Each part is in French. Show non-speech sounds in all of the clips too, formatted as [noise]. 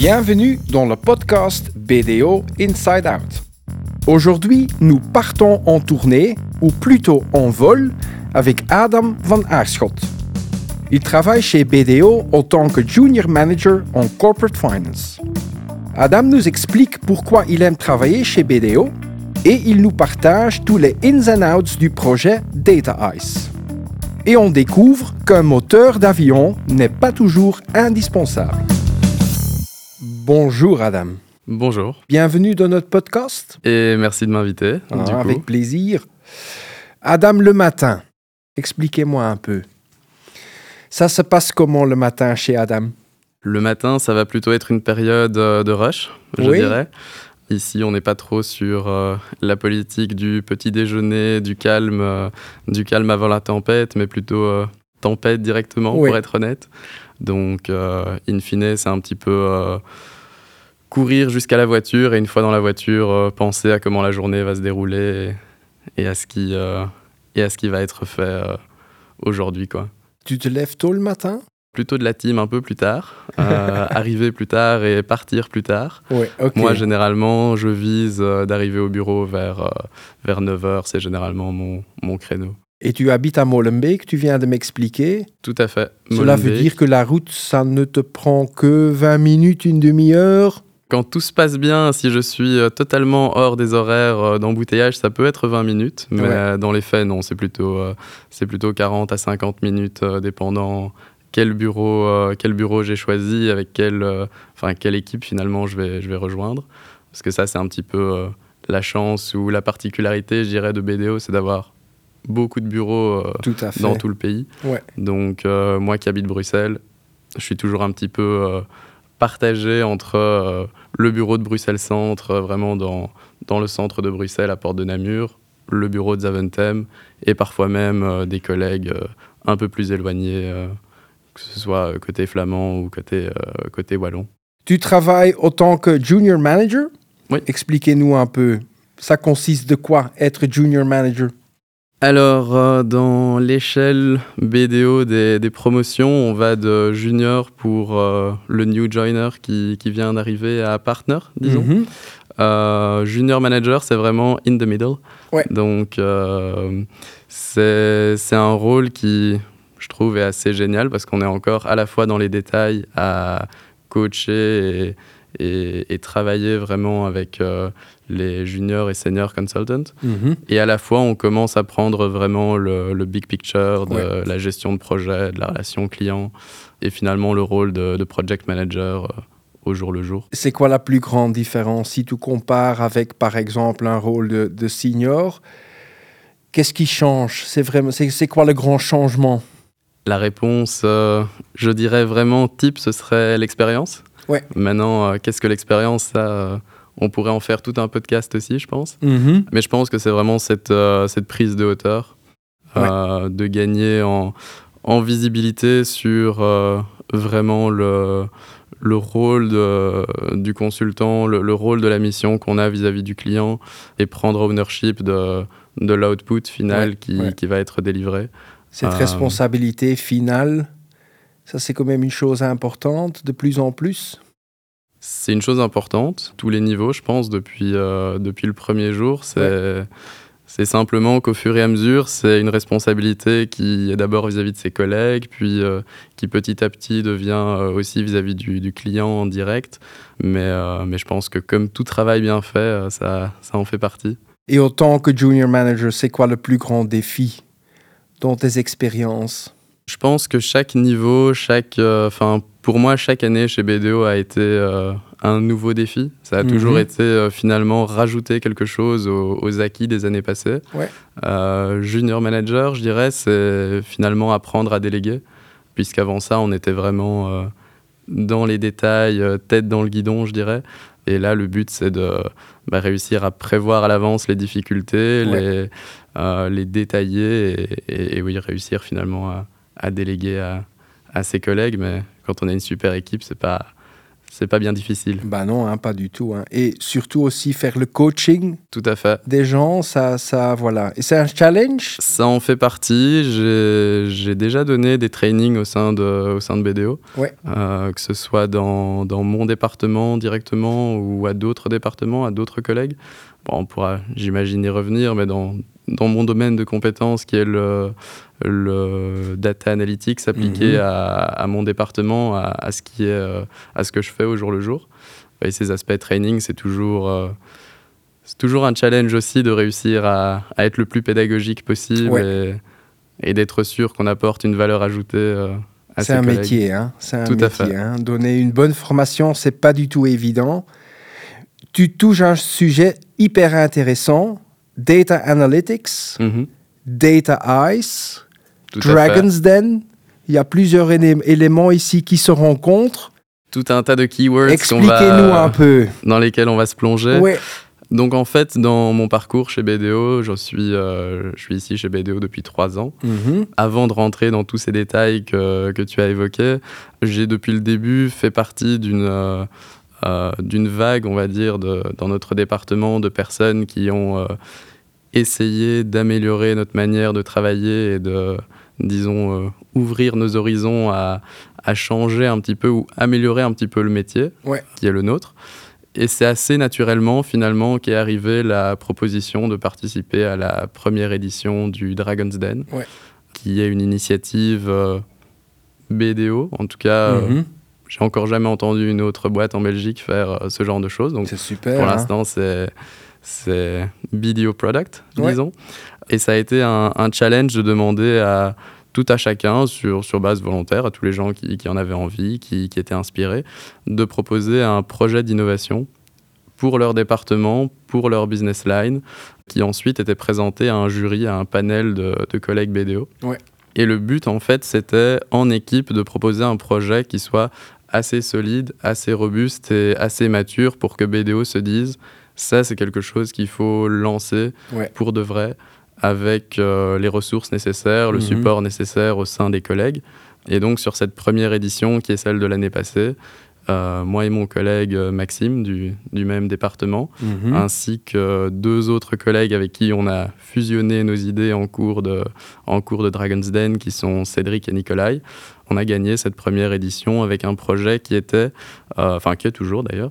Bienvenue dans le podcast BDO Inside Out. Aujourd'hui, nous partons en tournée, ou plutôt en vol, avec Adam van Aarschot. Il travaille chez BDO en tant que Junior Manager en Corporate Finance. Adam nous explique pourquoi il aime travailler chez BDO et il nous partage tous les ins and outs du projet Data Ice. Et on découvre qu'un moteur d'avion n'est pas toujours indispensable. Bonjour Adam. Bonjour. Bienvenue dans notre podcast. Et merci de m'inviter. Ah, avec plaisir. Adam, le matin, expliquez-moi un peu. Ça se passe comment le matin chez Adam? Le matin, ça va plutôt être une période euh, de rush, je dirais. Ici, on n'est pas trop sur euh, la politique du petit déjeuner, du calme, euh, du calme avant la tempête, mais plutôt tempête directement, pour être honnête. Donc, in fine, c'est un petit peu courir jusqu'à la voiture et une fois dans la voiture, euh, penser à comment la journée va se dérouler et, à, ce qui, euh, et à ce qui va être fait euh, aujourd'hui. Quoi. Tu te lèves tôt le matin? Plutôt de la team un peu plus tard, [laughs] arriver plus tard et partir plus tard. Moi, généralement, je vise d'arriver au bureau vers, vers 9h, c'est généralement mon, mon créneau. Et tu habites à Molenbeek, tu viens de m'expliquer. Tout à fait. Cela veut dire que la route, ça ne te prend que 20 minutes, une demi-heure? Quand tout se passe bien, si je suis euh, totalement hors des horaires euh, d'embouteillage, ça peut être 20 minutes. Mais euh, dans les faits, non, c'est plutôt, c'est plutôt 40 à 50 minutes, dépendant quel bureau, quel bureau j'ai choisi, avec quelle, enfin, quelle équipe finalement je vais, je vais rejoindre. Parce que ça, c'est un petit peu la chance ou la particularité, je dirais, de BDO, c'est d'avoir beaucoup de bureaux dans tout le pays. Donc, moi qui habite Bruxelles, je suis toujours un petit peu partagé entre euh, le bureau de Bruxelles Centre, euh, vraiment dans, dans le centre de Bruxelles, à Porte de Namur, le bureau de Zaventem, et parfois même euh, des collègues un peu plus éloignés, que ce soit côté flamand ou côté, côté wallon. Tu travailles autant que junior manager? Oui. Expliquez-nous un peu. Ça consiste de quoi être junior manager? Alors, euh, dans l'échelle BDO des, promotions, on va de junior pour euh, le new joiner qui, vient d'arriver à partner, disons. Mhm. Euh, junior manager, c'est vraiment in the middle. Donc, c'est un rôle qui, je trouve, est assez génial parce qu'on est encore à la fois dans les détails à coacher et, et travailler vraiment avec les juniors et seniors consultants. Mhm. Et à la fois, on commence à prendre vraiment le, big picture de la gestion de projet, de la relation client et finalement le rôle de, project manager euh, au jour le jour. C'est quoi la plus grande différence si tu compares avec, par exemple, un rôle de, senior? Qu'est-ce qui change? C'est vraiment, c'est quoi le grand changement? La réponse, euh, je dirais vraiment type, ce serait l'expérience. Ouais. Maintenant, euh, qu'est-ce que l'expérience ça on pourrait en faire tout un podcast aussi, je pense. Mhm. Mais je pense que c'est vraiment cette, euh, cette prise de hauteur, euh, de gagner en, en visibilité sur euh, vraiment le, le rôle de, du consultant, le, rôle de la mission qu'on a vis-à-vis du client et prendre ownership de, de l'output final qui, qui, va être délivré. Cette responsabilité finale, ça c'est quand même une chose importante de plus en plus? C'est une chose importante, tous les niveaux, je pense, depuis, euh, depuis le premier jour. C'est simplement qu'au fur et à mesure, c'est une responsabilité qui est d'abord vis-à-vis de ses collègues, puis euh, qui petit à petit devient euh, aussi vis-à-vis du, du, client en direct. Mais, mais je pense que comme tout travail bien fait, ça, ça en fait partie. Et autant que junior manager, c'est quoi le plus grand défi dans tes expériences? Je pense que chaque niveau, chaque, enfin pour moi, chaque année chez BDO a été euh, un nouveau défi. Ça a toujours mhm. été euh, finalement rajouter quelque chose aux, acquis des années passées. Euh, junior manager, je dirais, c'est finalement apprendre à déléguer, puisqu'avant ça, on était vraiment dans les détails, tête dans le guidon, je dirais. Et là, le but, c'est de bah, réussir à prévoir à l'avance les difficultés, les, les détailler et, et, oui, réussir finalement à, à déléguer à, à ses collègues. Mais quand on a une super équipe, c'est pas c'est pas bien difficile. Bah non, hein, pas du tout. hein. Et surtout aussi faire le coaching Tout à fait. des gens, ça, ça, voilà. Et c'est un challenge? Ça en fait partie. J'ai j'ai déjà donné des trainings au sein de, au sein de BDO, Ouais. Euh, que ce soit dans, dans mon département directement ou à d'autres départements, à d'autres collègues. Bon, on pourra, j'imagine, y revenir, mais dans, dans mon domaine de compétences qui est le, le data analytics appliqué Mhm. à, à mon département, à, à ce qui est, euh, à ce que je fais au jour le jour. Et ces aspects training, c'est toujours, euh, c'est toujours un challenge aussi de réussir à, à être le plus pédagogique possible Ouais. et, et d'être sûr qu'on apporte une valeur ajoutée euh, à C'est ses un métier, hein. C'est un Tout à métier. fait. hein. Donner une bonne formation, c'est pas du tout évident. Tu touches un sujet hyper intéressant. Data Analytics, Mhm, Data Ice, tout. Dragon's Den. Il y a plusieurs élé- éléments ici qui se rencontrent. Tout un tas de keywords Expliquez-nous un peu. dans lesquels on va se plonger. Ouais. Donc en fait, dans mon parcours chez BDO, je suis, euh, je suis ici chez BDO depuis trois ans. Mhm. Avant de rentrer dans tous ces détails que, que tu as évoqués, j'ai depuis le début fait partie d'une euh, euh, d'une vague, on va dire, de, dans notre département de personnes qui ont euh, essayé d'améliorer notre manière de travailler et de, disons, euh, ouvrir nos horizons à, à changer un petit peu ou améliorer un petit peu le métier Ouais. qui est le nôtre. Et c'est assez naturellement, finalement, qu'est arrivée la proposition de participer à la première édition du Dragon's Den, Ouais. qui est une initiative BDO. En tout cas, Mhm. J'ai encore jamais entendu une autre boîte en Belgique faire euh, ce genre de choses. Donc, C'est super. pour hein. l'instant, c'est c'est BDO Product, Ouais. disons. Et ça a été un, un challenge de demander à tout à chacun, sur, sur base volontaire, à tous les gens qui, qui en avaient envie, qui, qui étaient inspirés, de proposer un projet d'innovation pour leur département, pour leur business line, qui ensuite était présenté à un jury, à un panel de, de collègues BDO. Ouais. Et le but, en fait, c'était en équipe de proposer un projet qui soit assez solide, assez robuste et assez mature pour que BDO se dise ça, c'est quelque chose qu'il faut lancer Ouais. pour de vrai, avec euh, les ressources nécessaires, le Mhm. support nécessaire au sein des collègues. Et donc, sur cette première édition, qui est celle de l'année passée, euh, moi et mon collègue euh, Maxime, du, du même département, Mhm. ainsi que deux autres collègues avec qui on a fusionné nos idées en cours de, en cours de Dragon's Den, qui sont Cédric et Nikolai. On a gagné cette première édition avec un projet qui était, euh, enfin qui est toujours d'ailleurs,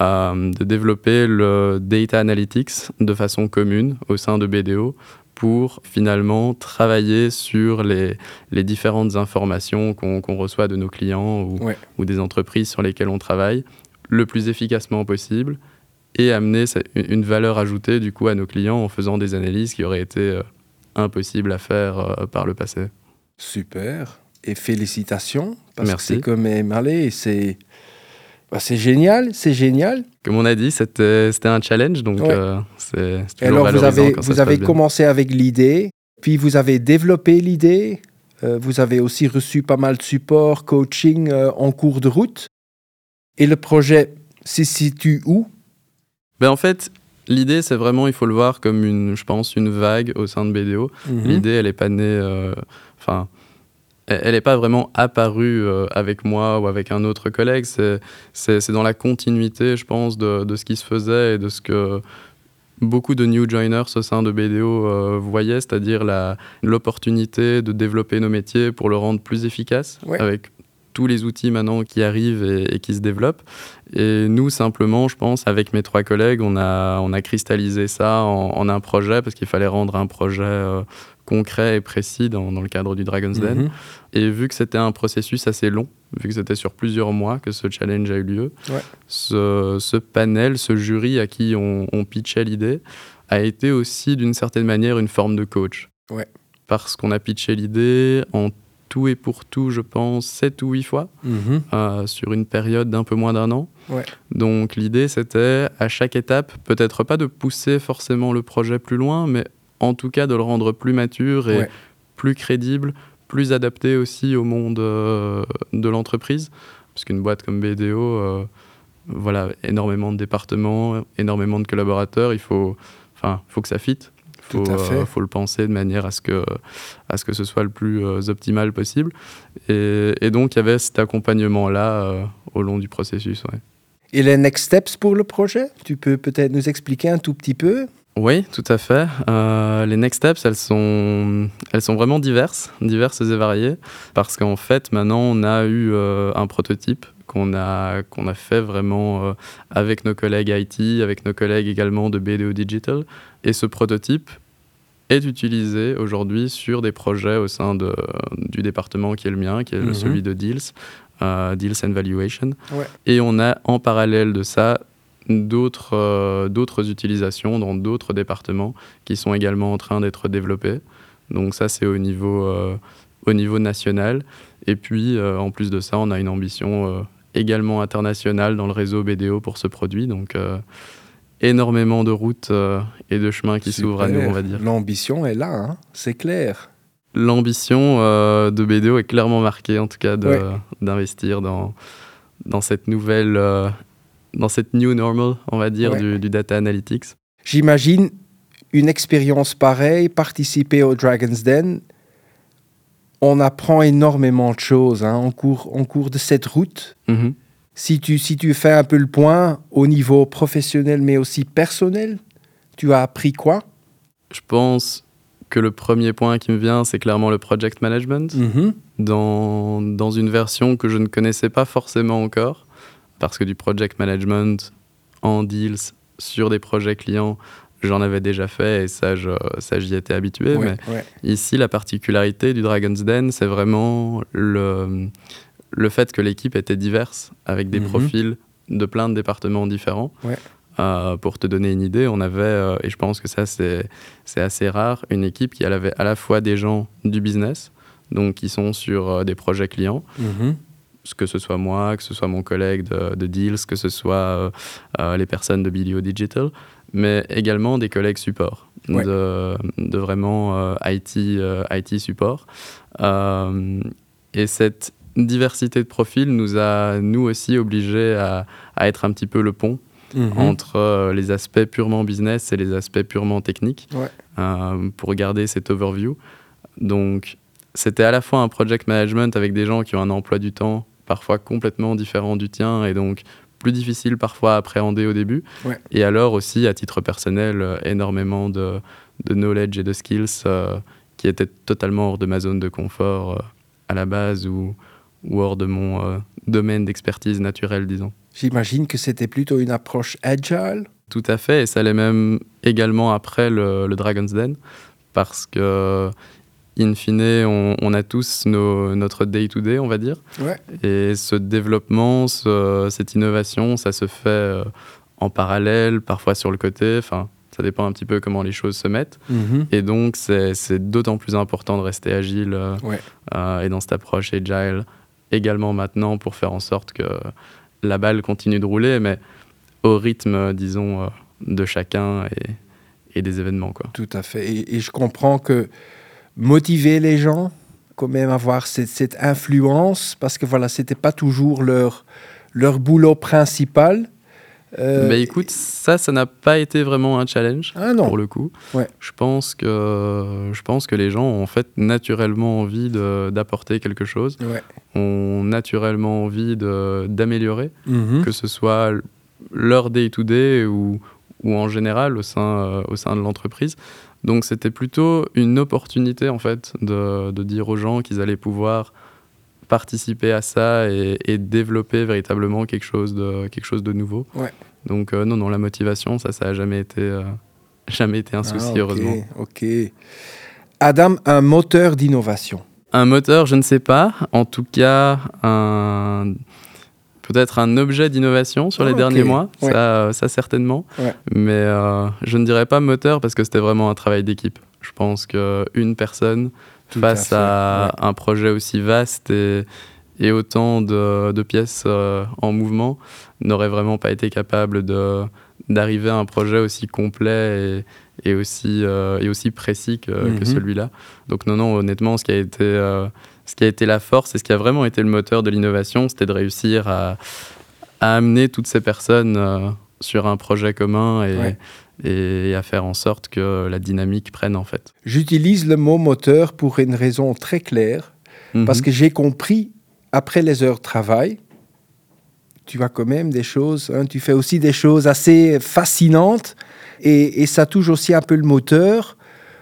euh, de développer le data analytics de façon commune au sein de BDO pour finalement travailler sur les, les différentes informations qu'on reçoit de nos clients ou, Ouais. ou des entreprises sur lesquelles on travaille le plus efficacement possible et amener une une valeur ajoutée du coup à nos clients en faisant des analyses qui auraient été euh, impossibles à faire euh, par le passé. Super. Et félicitations. Parce Merci. que c'est comme Emalé, c'est bah, c'est génial, c'est génial. Comme on a dit, c'était c'était un challenge, donc Ouais. euh, c'est toujours alors, vous avez, vous avez commencé avec l'idée, puis vous avez développé l'idée. euh, vous avez aussi reçu pas mal de support, coaching euh, en cours de route. Et le projet se situe où? Ben, en fait, l'idée, c'est vraiment, il faut le voir comme une, je pense, une vague au sein de BDO. Mhm. L'idée, elle n'est pas née. euh, Enfin. Elle n'est pas vraiment apparue euh, avec moi ou avec un autre collègue. C'est dans la continuité, je pense, de, de ce qui se faisait et de ce que beaucoup de new joiners au sein de BDO euh, voyaient, c'est-à-dire l'opportunité de développer nos métiers pour le rendre plus efficace Ouais. avec tous les outils maintenant qui arrivent et, et qui se développent. Et nous, simplement, je pense, avec mes trois collègues, on a, on a cristallisé ça en, en un projet parce qu'il fallait rendre un projet euh, concret et précis dans, dans le cadre du Dragon's Den. Mhm. Et vu que c'était un processus assez long, vu que c'était sur plusieurs mois que ce challenge a eu lieu, Ouais. ce, ce panel, ce jury à qui on, on pitchait l'idée, a été aussi d'une certaine manière une forme de coach. Ouais. Parce qu'on a pitché l'idée en tout et pour tout, je pense, sept ou huit fois, Mhm. euh, sur une période d'un peu moins d'un an. Ouais. Donc l'idée, c'était à chaque étape, peut-être pas de pousser forcément le projet plus loin, mais en tout cas de le rendre plus mature et Ouais. plus crédible, plus adapté aussi au monde euh, de l'entreprise. Parce qu'une boîte comme BDO, euh, voilà, énormément de départements, énormément de collaborateurs, il faut, faut que ça fitte. Il faut, faut le penser de manière à ce que, à ce, que ce soit le plus optimal possible. Et, et, donc, il y avait cet accompagnement-là au long du processus. Ouais. Et les next steps pour le projet? Tu peux peut-être nous expliquer un tout petit peu? Oui, tout à fait. Euh, les next steps, elles sont, elles sont vraiment diverses, diverses et variées, parce qu'en fait, maintenant, on a eu euh, un prototype qu'on a, qu'on a fait vraiment euh, avec nos collègues IT, avec nos collègues également de BDO Digital. Et ce prototype est utilisé aujourd'hui sur des projets au sein de, du département qui est le mien, qui est mhm. celui de Deals, Deals and Valuation. Et on a en parallèle de ça d'autres euh, d'autres utilisations dans d'autres départements qui sont également en train d'être développées. Donc ça, c'est au, niveau euh, au niveau national. Et puis, euh, en plus de ça, on a une ambition également internationale dans le réseau BDO pour ce produit. Donc, énormément de routes et de chemins qui s'ouvrent à nous, on va dire. L'ambition est là, hein c'est clair. L'ambition de BDO est clairement marquée, en tout cas, d'investir dans, dans cette nouvelle dans cette new normal, on va dire, du, data analytics. J'imagine une expérience pareille, participer au Dragon's Den, on apprend énormément de choses hein, en, cours, en cours de cette route. Mm-hmm. Si, tu, si tu fais un peu le point au niveau professionnel, mais aussi personnel, tu as appris quoi? Je pense que le premier point qui me vient, c'est clairement le project management, mm-hmm. dans, dans une version que je ne connaissais pas forcément encore parce que du project management en deals sur des projets clients, j'en avais déjà fait et ça, ça j'y étais habitué. mais ici, la particularité du Dragon's Den, c'est vraiment le, le fait que l'équipe était diverse, avec des mhm. profils de plein de départements différents. Euh, pour te donner une idée, on avait, euh, et je pense que ça c'est assez rare, une équipe qui avait à la fois des gens du business, donc qui sont sur euh, des projets clients, mhm que ce soit moi, que ce soit mon collègue de, Deals, que ce soit euh, euh, les personnes de Bilio Digital, mais également des collègues support, de, vraiment euh, IT, IT support. et cette diversité de profils nous a, nous aussi, obligés à, être un petit peu le pont mhm. entre les aspects purement business et les aspects purement techniques pour garder cet overview. Donc, c'était à la fois un project management avec des gens qui ont un emploi du temps parfois complètement différent du tien et donc plus difficile parfois à appréhender au début. Et alors aussi, à titre personnel, euh, énormément de, de, knowledge et de skills euh, qui étaient totalement hors de ma zone de confort euh, à la base ou, ou hors de mon domaine d'expertise naturelle, disons. J'imagine que c'était plutôt une approche agile. Tout à fait, et ça l'est même également après le, le Dragon's Den, parce que in fine, on, a tous notre day-to-day, on va dire. Et ce développement, cette innovation, ça se fait euh, en parallèle, parfois sur le côté. Enfin, ça dépend un petit peu comment les choses se mettent. Mm-hmm. Et donc, c'est d'autant plus important de rester agile euh, euh, et dans cette approche agile également maintenant pour faire en sorte que la balle continue de rouler, mais au rythme, disons, de chacun et, et, des événements. Quoi. Tout à fait. et je comprends que motiver les gens, quand même avoir cette, influence, parce que voilà, c'était pas toujours leur, leur boulot principal. Euh, mais écoute, ça, ça n'a pas été vraiment un challenge ah pour le coup. Ouais. Je pense que je pense que les gens ont en fait naturellement envie d'apporter quelque chose, ouais. ont naturellement envie d'améliorer, mm-hmm. que ce soit leur day to day ou, ou en général au sein, euh, au sein de l'entreprise. Donc c'était plutôt une opportunité en fait de, de dire aux gens qu'ils allaient pouvoir participer à ça et, développer véritablement quelque chose de, quelque chose de nouveau. Ouais. Donc euh, non, non, la motivation, ça, ça n'a jamais été, euh, [laughs] jamais été un souci, ah, heureusement. Ok. Adam, un moteur d'innovation? Un moteur, je ne sais pas. En tout cas, un peut-être un objet d'innovation sur les ah, derniers mois, ça, ça, certainement. Mais euh, je ne dirais pas moteur parce que c'était vraiment un travail d'équipe. Je pense qu'une personne face à, un projet aussi vaste et, et autant de, de pièces euh, en mouvement n'aurait vraiment pas été capable de d'arriver à un projet aussi complet et, et aussi, euh, et aussi précis que, que mhm. celui-là. Donc non, non, honnêtement, ce qui a été ce qui a été la force et ce qui a vraiment été le moteur de l'innovation, c'était de réussir à, amener toutes ces personnes euh, sur un projet commun et, et à faire en sorte que la dynamique prenne en fait. J'utilise le mot moteur pour une raison très claire, parce Mhm. que j'ai compris, après les heures de travail, tu as quand même des choses, hein, tu fais aussi des choses assez fascinantes, et, et ça touche aussi un peu le moteur,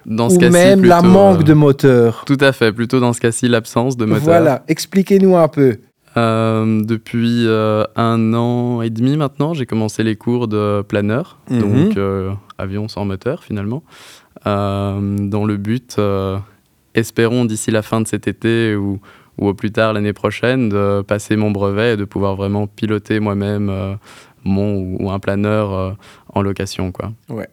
Dans ce ou même la manque euh, de moteur. Tout à fait, plutôt dans ce cas-ci, l'absence de moteur. Voilà, expliquez-nous un peu. Euh, depuis euh, un an et demi maintenant, j'ai commencé les cours de planeur, Mhm. donc avion sans moteur finalement, dans le but, espérons d'ici la fin de cet été ou, ou au plus tard l'année prochaine, de passer mon brevet et de pouvoir vraiment piloter moi-même mon ou, ou un planeur en location. Quoi. Ouais.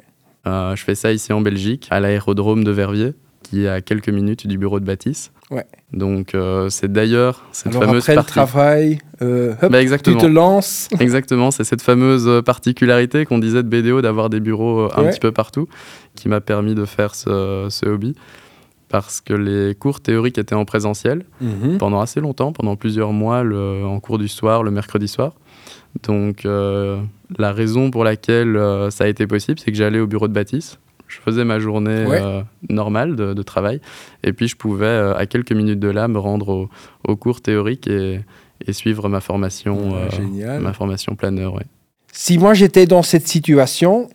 Euh, je fais ça ici en Belgique, à l'aérodrome de Verviers, qui est à quelques minutes du bureau de Baptiste. Ouais. Donc euh, c'est d'ailleurs cette Alors fameuse après le partie. travail, euh, hop, Bah, tu te lances. [laughs] Exactement, c'est cette fameuse particularité qu'on disait de BDO d'avoir des bureaux euh, un Ouais. petit peu partout qui m'a permis de faire ce, ce hobby. Parce que les cours théoriques étaient en présentiel Mhm. pendant assez longtemps, pendant plusieurs mois, le- en cours du soir, le mercredi soir. Donc euh, la raison pour laquelle euh, ça a été possible, c'est que j'allais au bureau de Baptiste. Je faisais ma journée Ouais. euh, normale de, de travail. Et puis je pouvais, à quelques minutes de là, me rendre au, au cours théorique et, et suivre ma formation, Ouais, ma formation planeur. ouais. Si moi j'étais dans cette situation,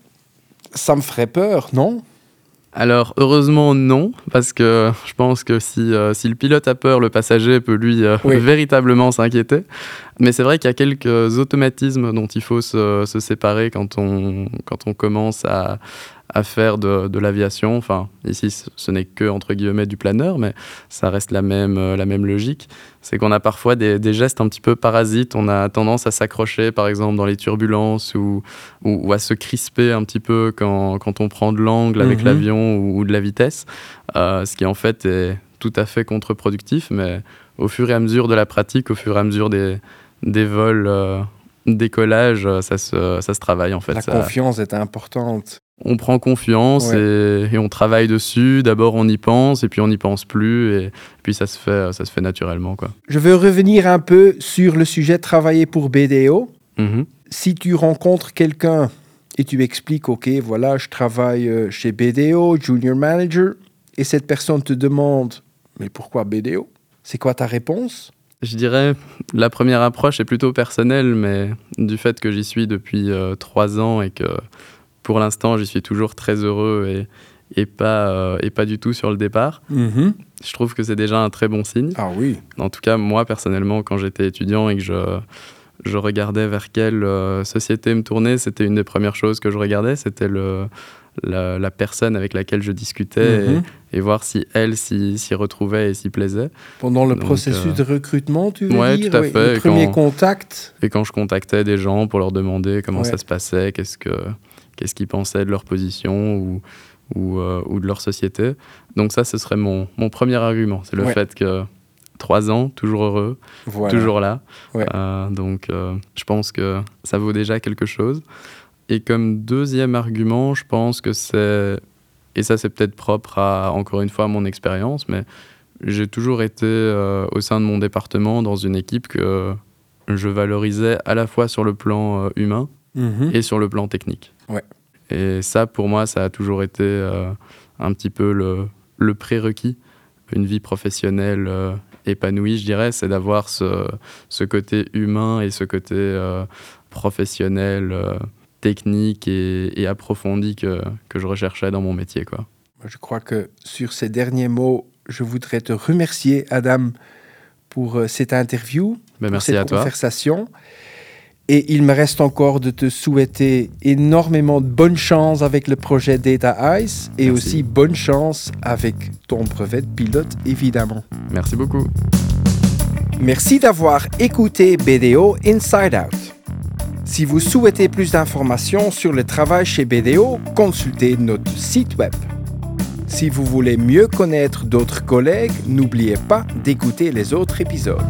ça me ferait peur, non? Alors, heureusement, non, parce que je pense que si, euh, si le pilote a peur, le passager peut lui euh, Oui. [laughs] véritablement s'inquiéter. Mais c'est vrai qu'il y a quelques automatismes dont il faut se, se séparer quand on, quand on commence à, à faire de, de l'aviation. Enfin, ici, ce n'est que, entre guillemets, du planeur, mais ça reste la même, euh, la même logique. C'est qu'on a parfois des, des gestes un petit peu parasites. On a tendance à s'accrocher, par exemple, dans les turbulences ou, ou, ou à se crisper un petit peu quand, quand on prend de l'angle avec Mhm. l'avion ou, ou de la vitesse, euh, ce qui en fait est tout à fait contre-productif, mais au fur et à mesure de la pratique, au fur et à mesure des, des vols, euh, décollage, euh, ça se, ça se travaille en fait. La Ça- confiance est importante. on prend confiance Ouais. et, et on travaille dessus. D'abord, on y pense et puis on n'y pense plus et puis ça se fait, ça se fait naturellement quoi. Je veux revenir un peu sur le sujet de travailler pour BDO. Mhm. Si tu rencontres quelqu'un et tu expliques, OK, voilà, je travaille euh, chez BDO, Junior Manager, et cette personne te demande, mais pourquoi BDO C'est quoi ta réponse? Je dirais la première approche est plutôt personnelle, mais du fait que j'y suis depuis euh, trois ans et que pour l'instant j'y suis toujours très heureux et, et, pas, euh, et pas du tout sur le départ, je trouve que c'est déjà un très bon signe. Ah oui. En tout cas, moi personnellement, quand j'étais étudiant et que je, je regardais vers quelle euh, société me tourner, c'était une des premières choses que je regardais, c'était le, la, la personne avec laquelle je discutais Mhm. et, et voir si elle s'y retrouvait et s'y plaisait. Pendant le Donc, processus euh, de recrutement, tu veux ouais, dire tout à fait, Le et premier quand- contact. Et quand je contactais des gens pour leur demander comment Ouais. ça se passait, qu'est-ce que qu'est-ce qu'ils pensaient de leur position ou, ou, euh, ou de leur société. Donc ça, ce serait mon, mon premier argument. C'est le fait que trois ans, toujours heureux, Voilà. toujours là. Ouais. Euh, donc euh, je pense que ça vaut déjà quelque chose. Et comme deuxième argument, je pense que c'est, et ça c'est peut-être propre à, encore une fois, mon expérience, mais j'ai toujours été euh, au sein de mon département dans une équipe que je valorisais à la fois sur le plan humain Mhm. et sur le plan technique. Ouais. Et ça, pour moi, ça a toujours été un petit peu le, le prérequis. Une vie professionnelle euh, épanouie, je dirais, c'est d'avoir ce, ce côté humain et ce côté euh, professionnel, euh, technique et, et approfondi que, que je recherchais dans mon métier. Quoi. Je crois que sur ces derniers mots, je voudrais te remercier, Adam, pour euh, cette interview, Ben, pour merci cette à toi. Et il me reste encore de te souhaiter énormément de bonne chance avec le projet Data Ice et Merci. aussi bonne chance avec ton brevet de pilote, évidemment. Merci beaucoup. Merci d'avoir écouté BDO Inside Out. Si vous souhaitez plus d'informations sur le travail chez BDO, consultez notre site web. Si vous voulez mieux connaître d'autres collègues, n'oubliez pas d'écouter les autres épisodes.